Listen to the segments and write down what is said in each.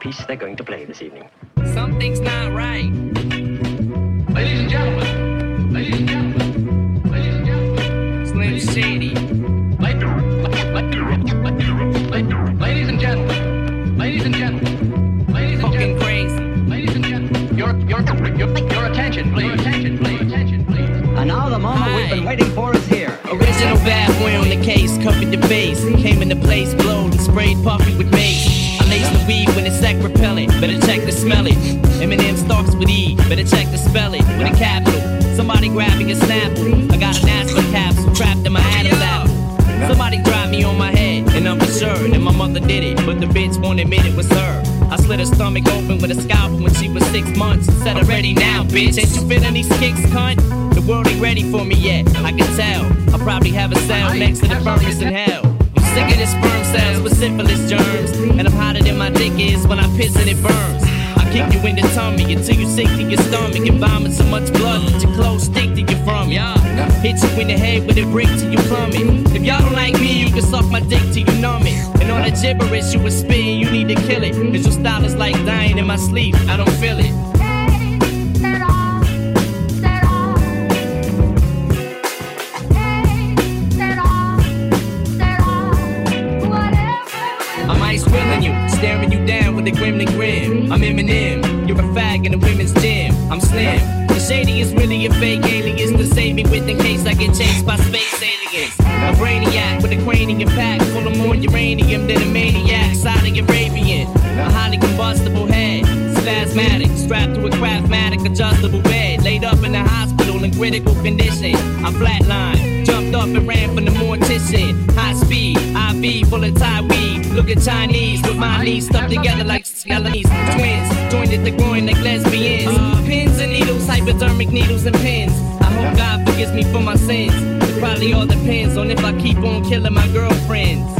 piece they're going to play this evening. in the head with a brick till you plummet. If y'all don't like me, you can suck my dick till you numb it. And all that gibberish you was spitting, you need to kill it. Cause your style is like dying in my sleep, I don't feel it. Chinese with my knees stuffed together like Siamese twins. Joined at the groin like lesbians. Pins and needles, hypodermic needles and pins. I hope God forgives me for my sins. It probably all depends on if I keep on killing my girlfriends.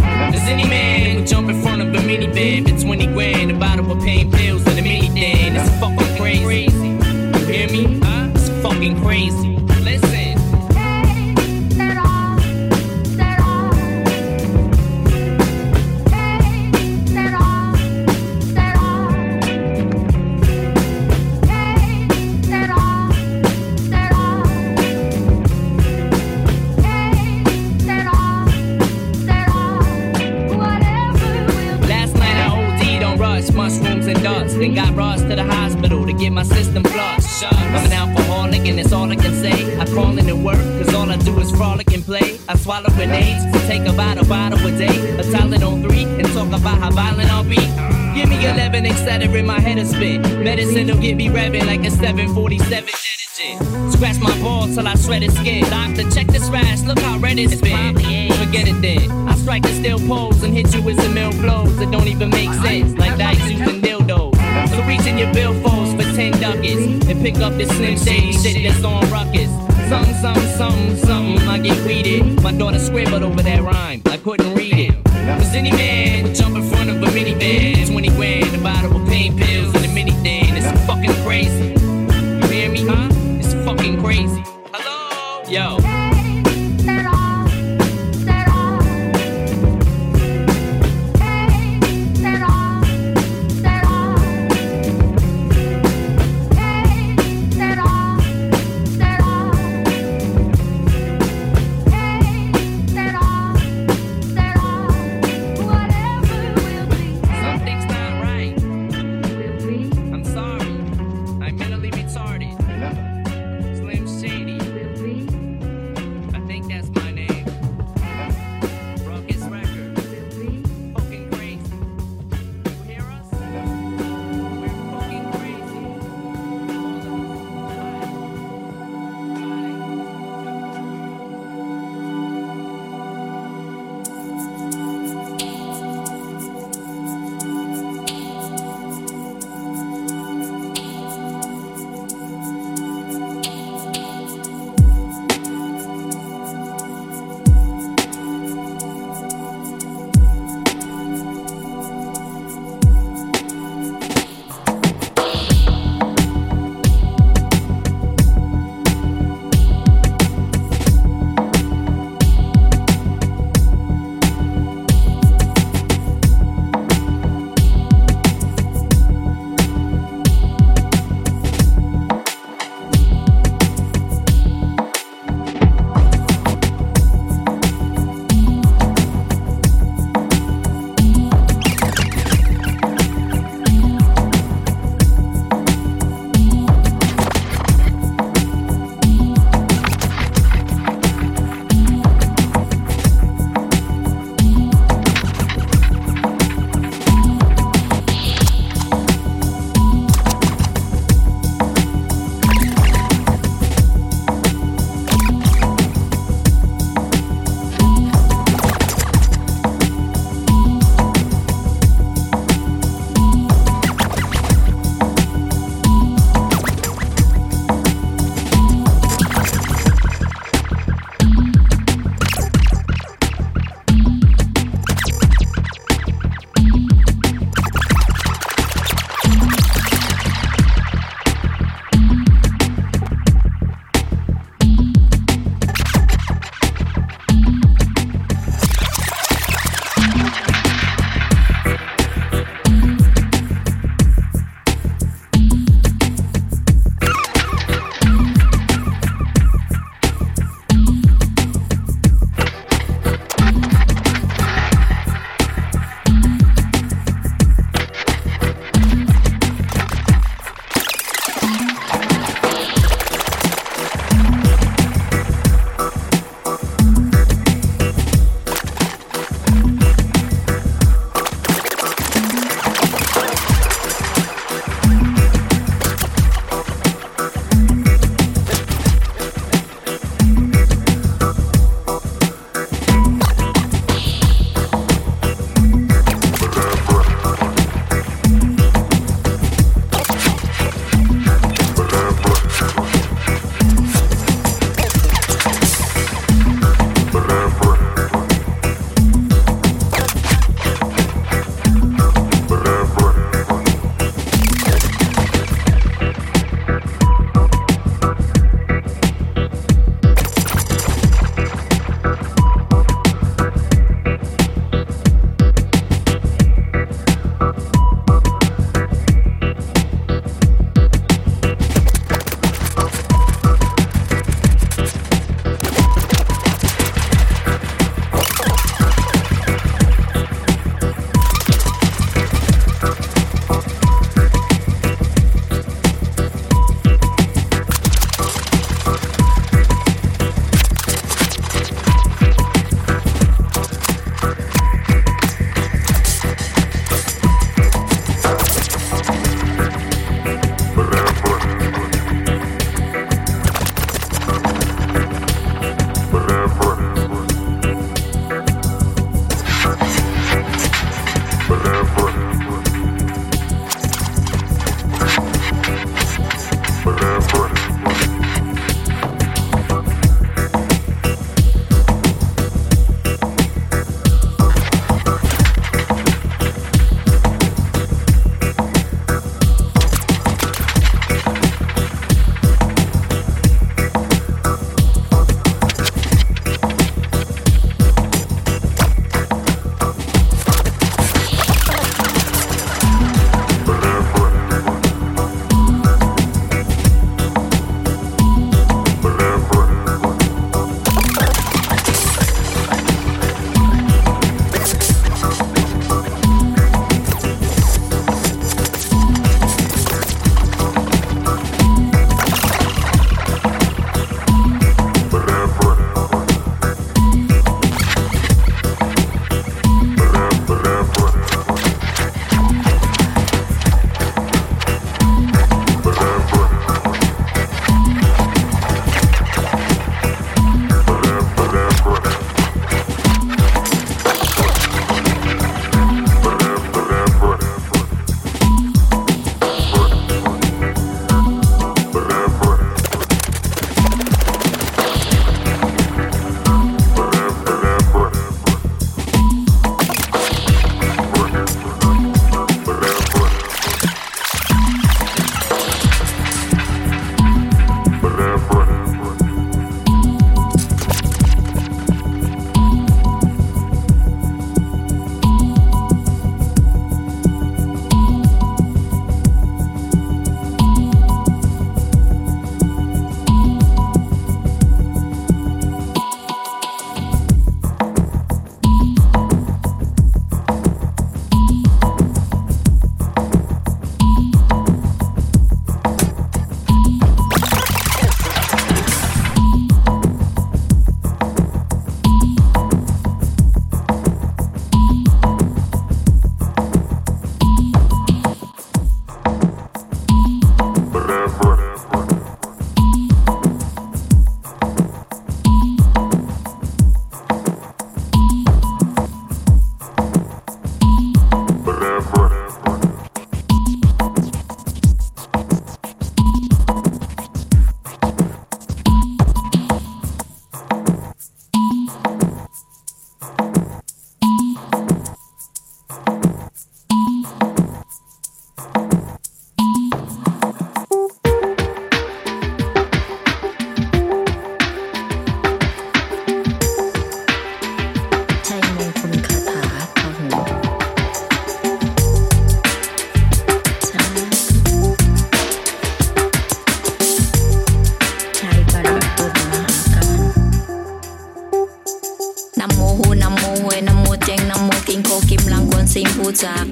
nam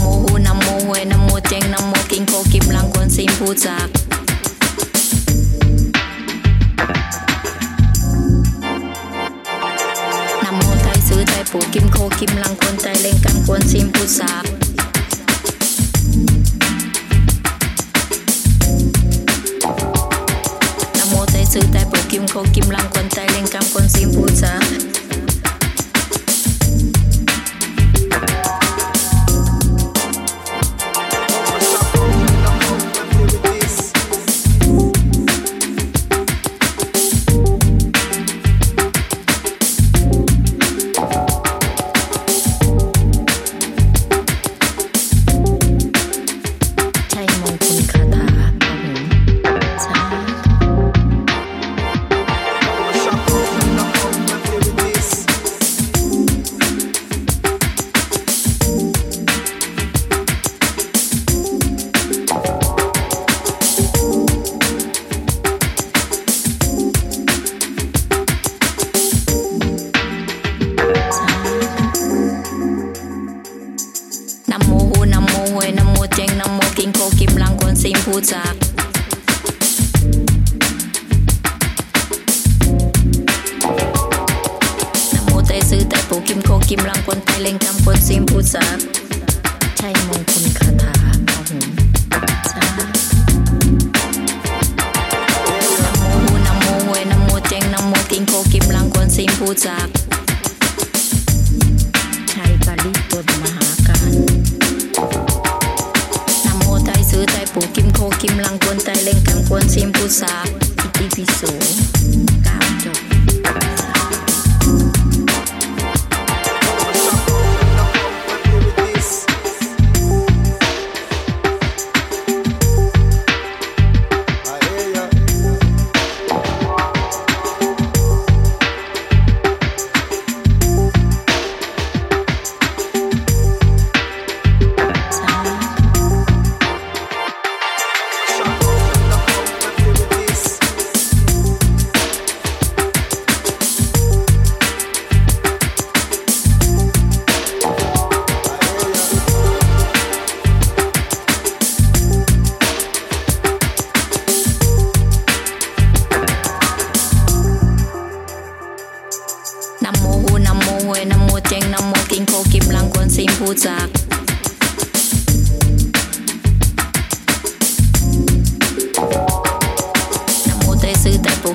mô Hu Nam mô Huệ Nam mô Trang Nam mô Kim Cô Kim Lăng Quân xin phu giạc. Nam mô Thái Sư Thái Phụ Kim Cô Kim Lăng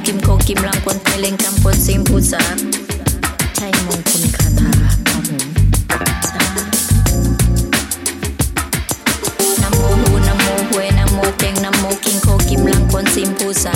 กิมโคกิมลังคนไทยเลงกำคนซิมพูสาใช่มงคลคาถาต่อหมนโมหูนโมหวยนโมเตงนโมกิมโคกิมลังคนซิมพูสา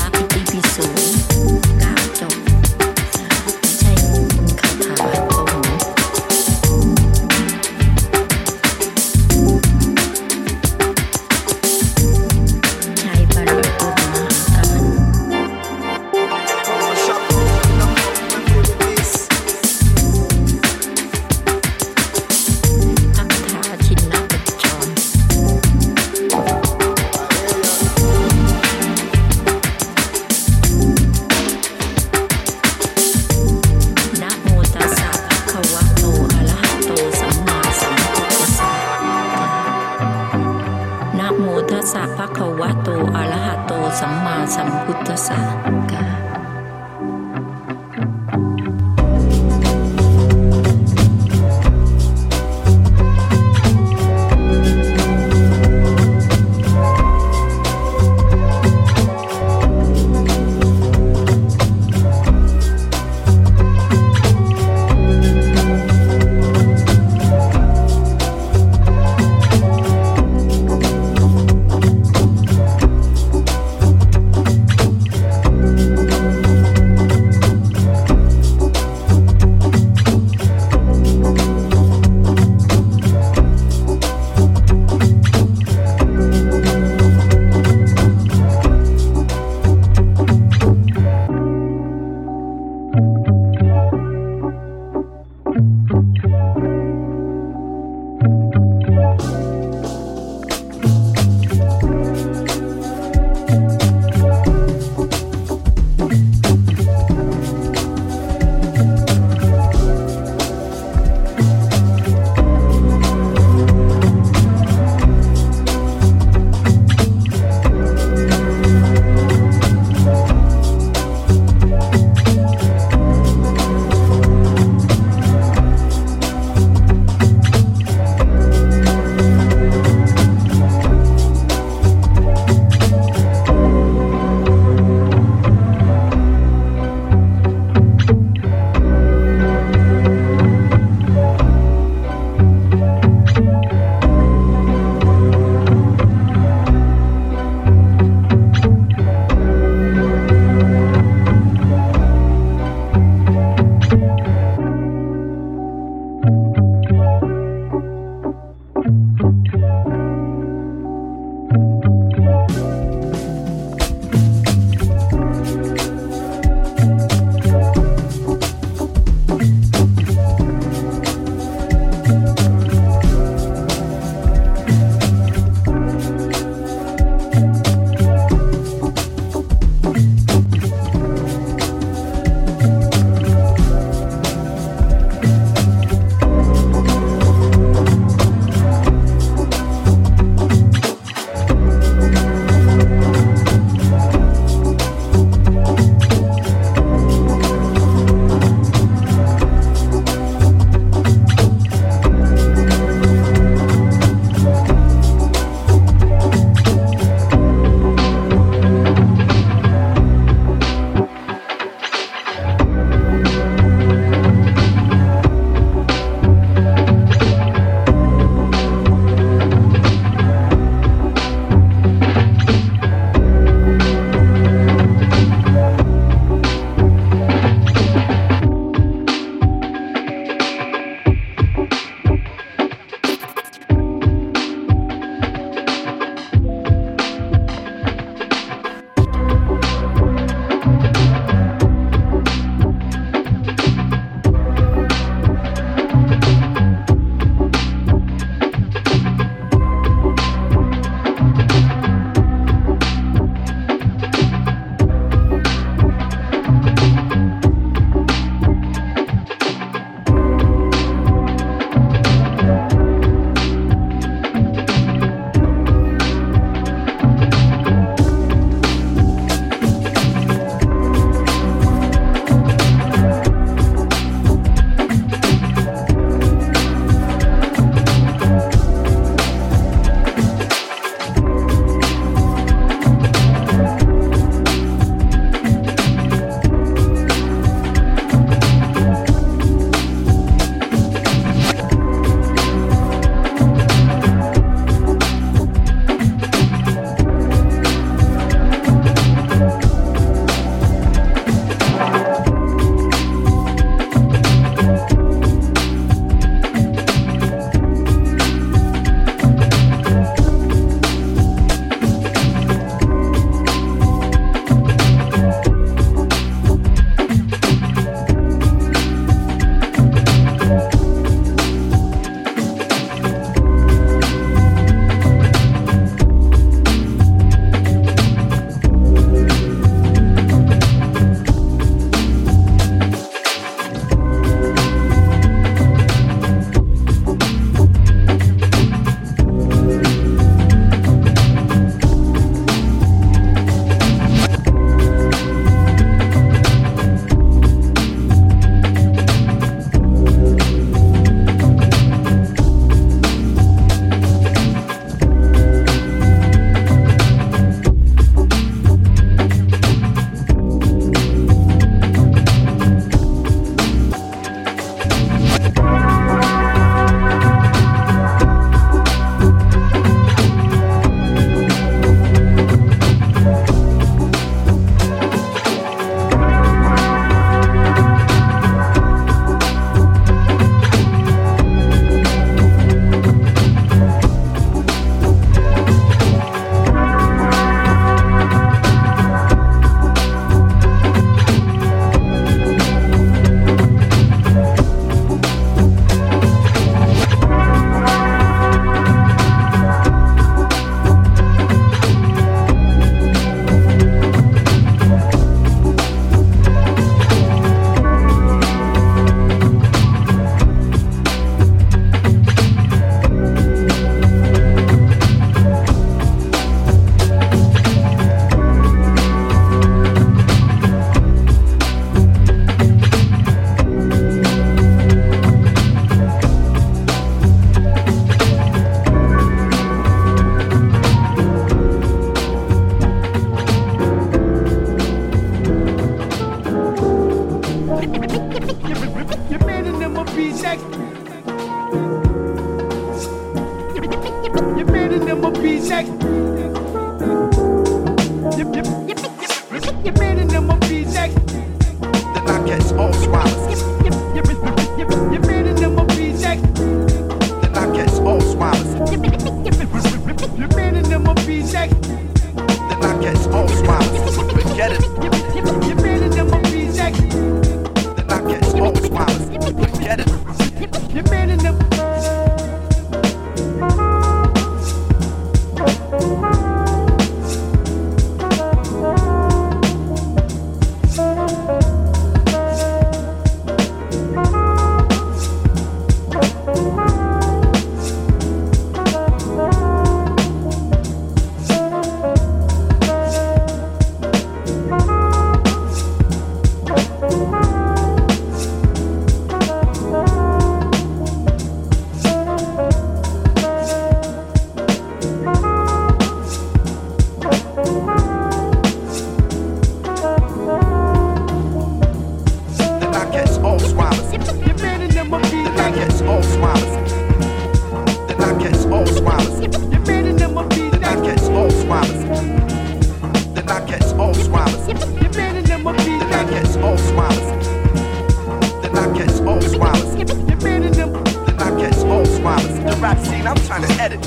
rap scene, I'm trying to edit.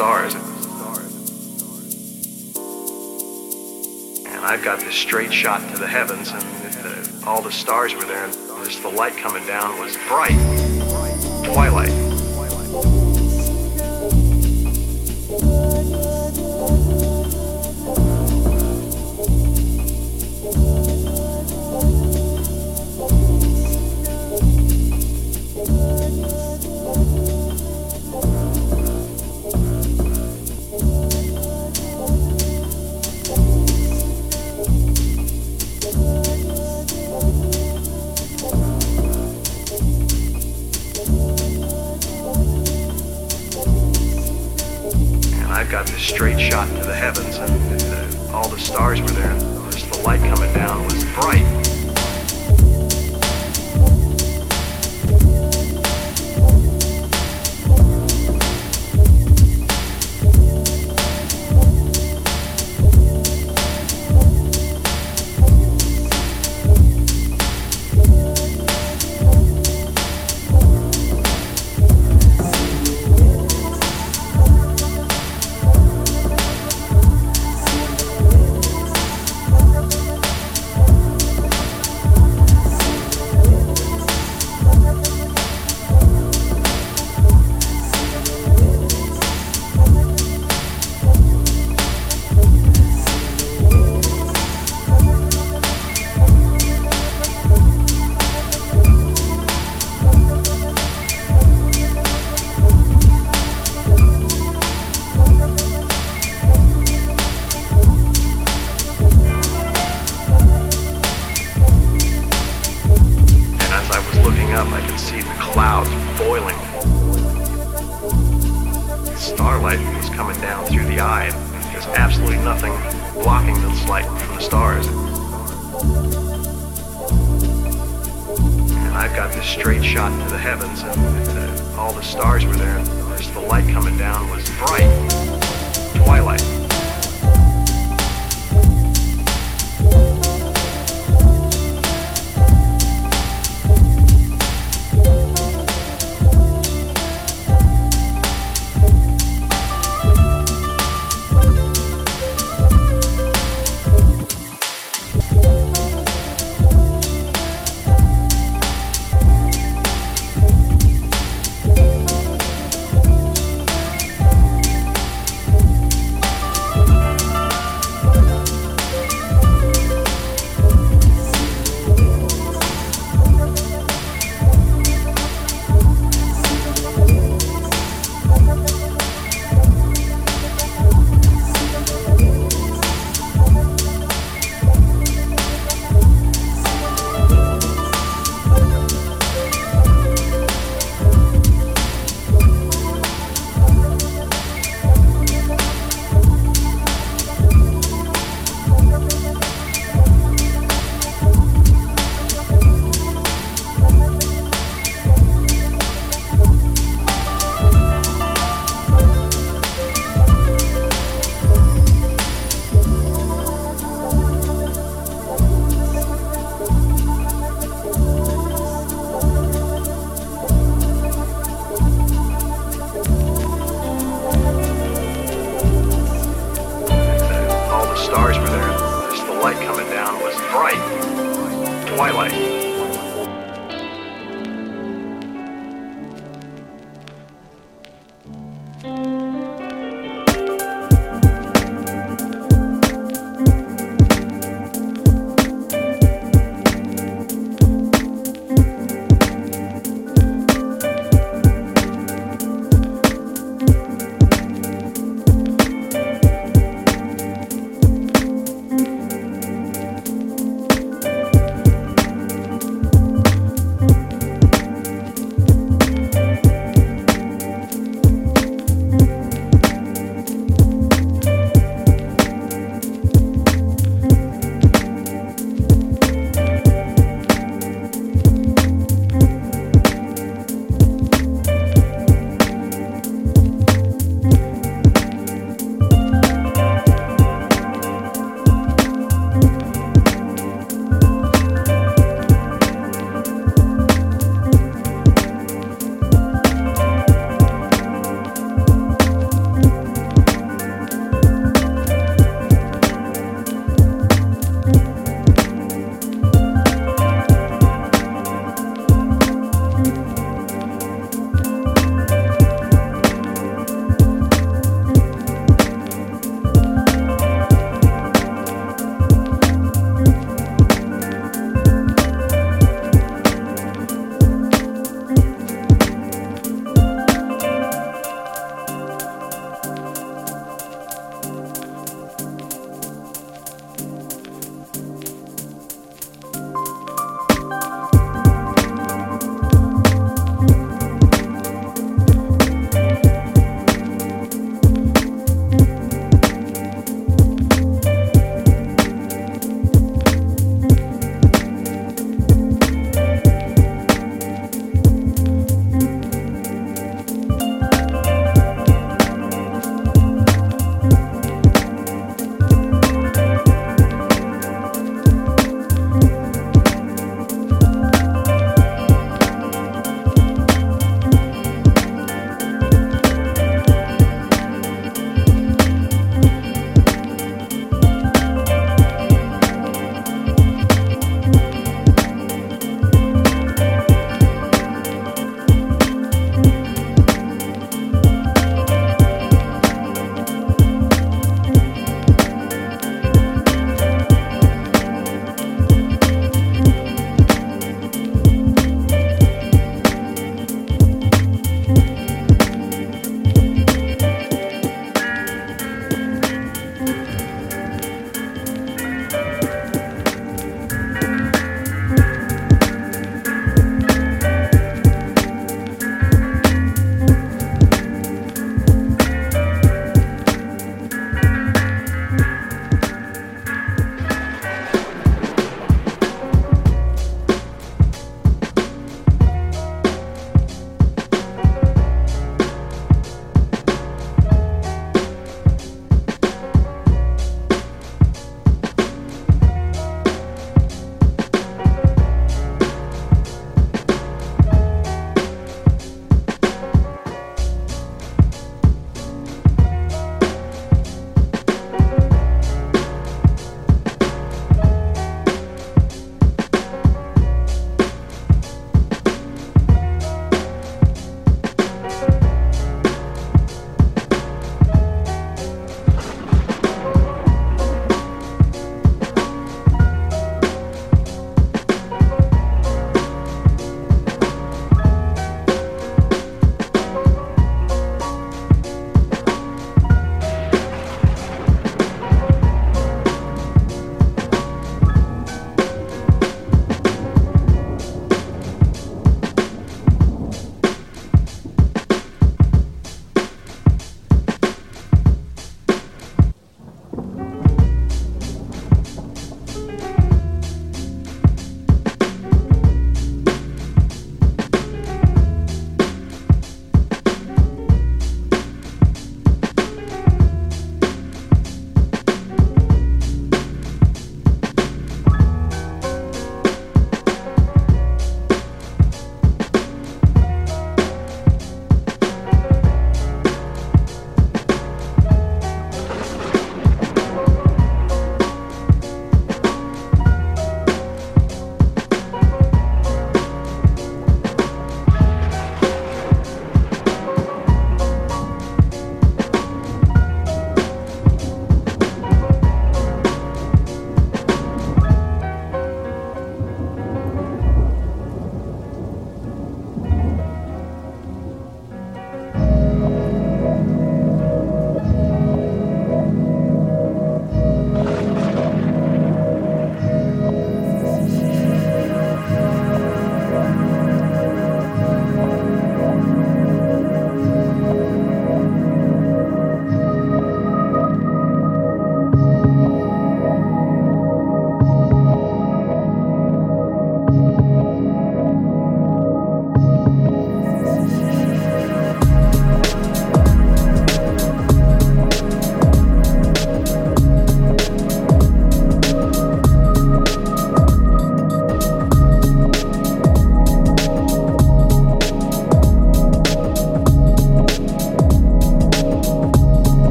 stars. And I've got this straight shot to the heavens, and the, all the stars were there, and just the light coming down was bright, twilight.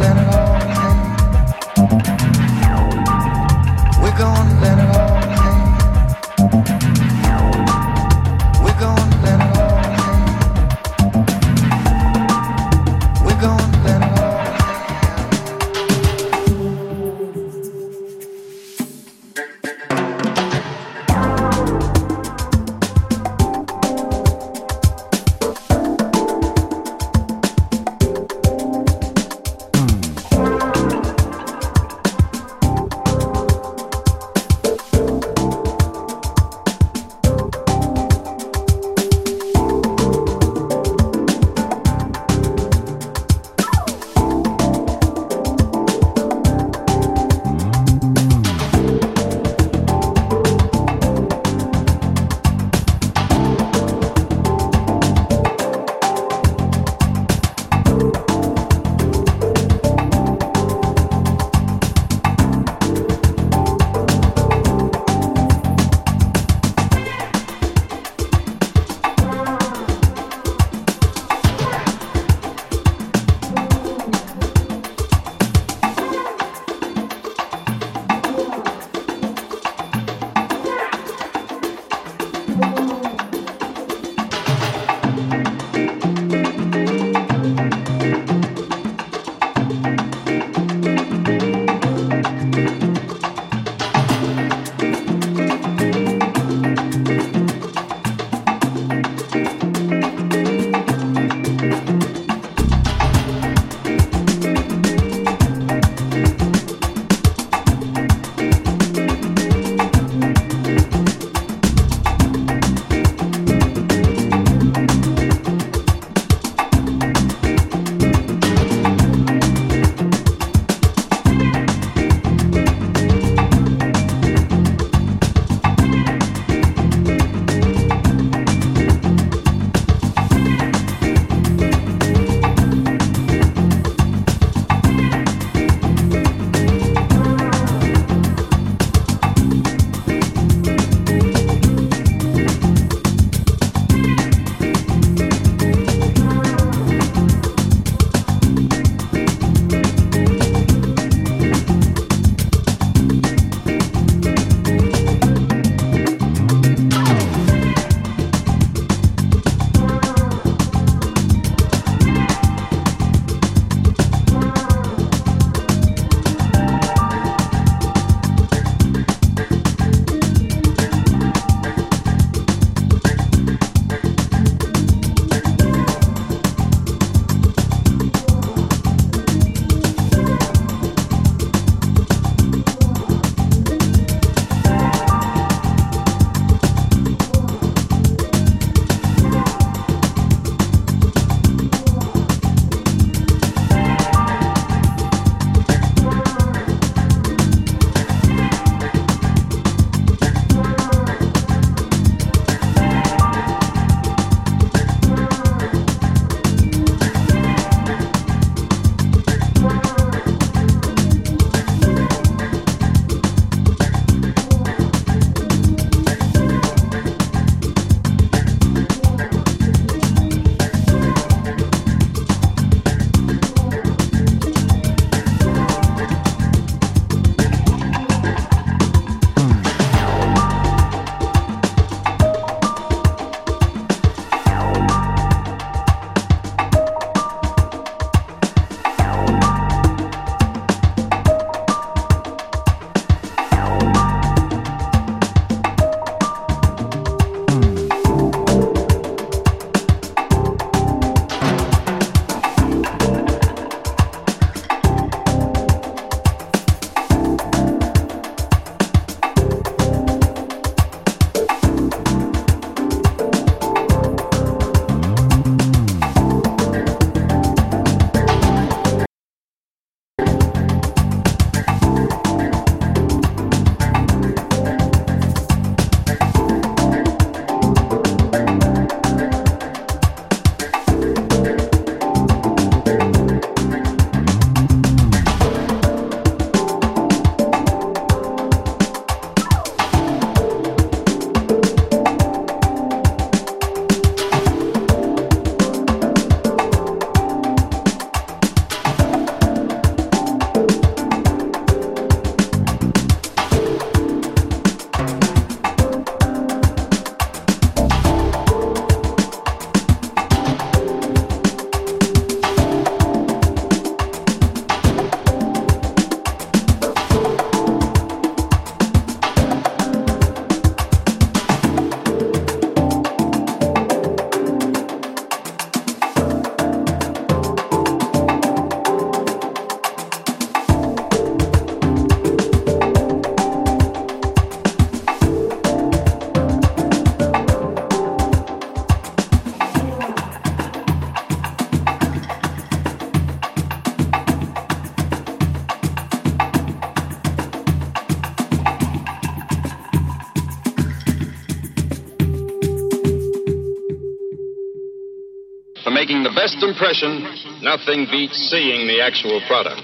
let it all hang. We're gonna let it all. Best impression, nothing beats seeing the actual product.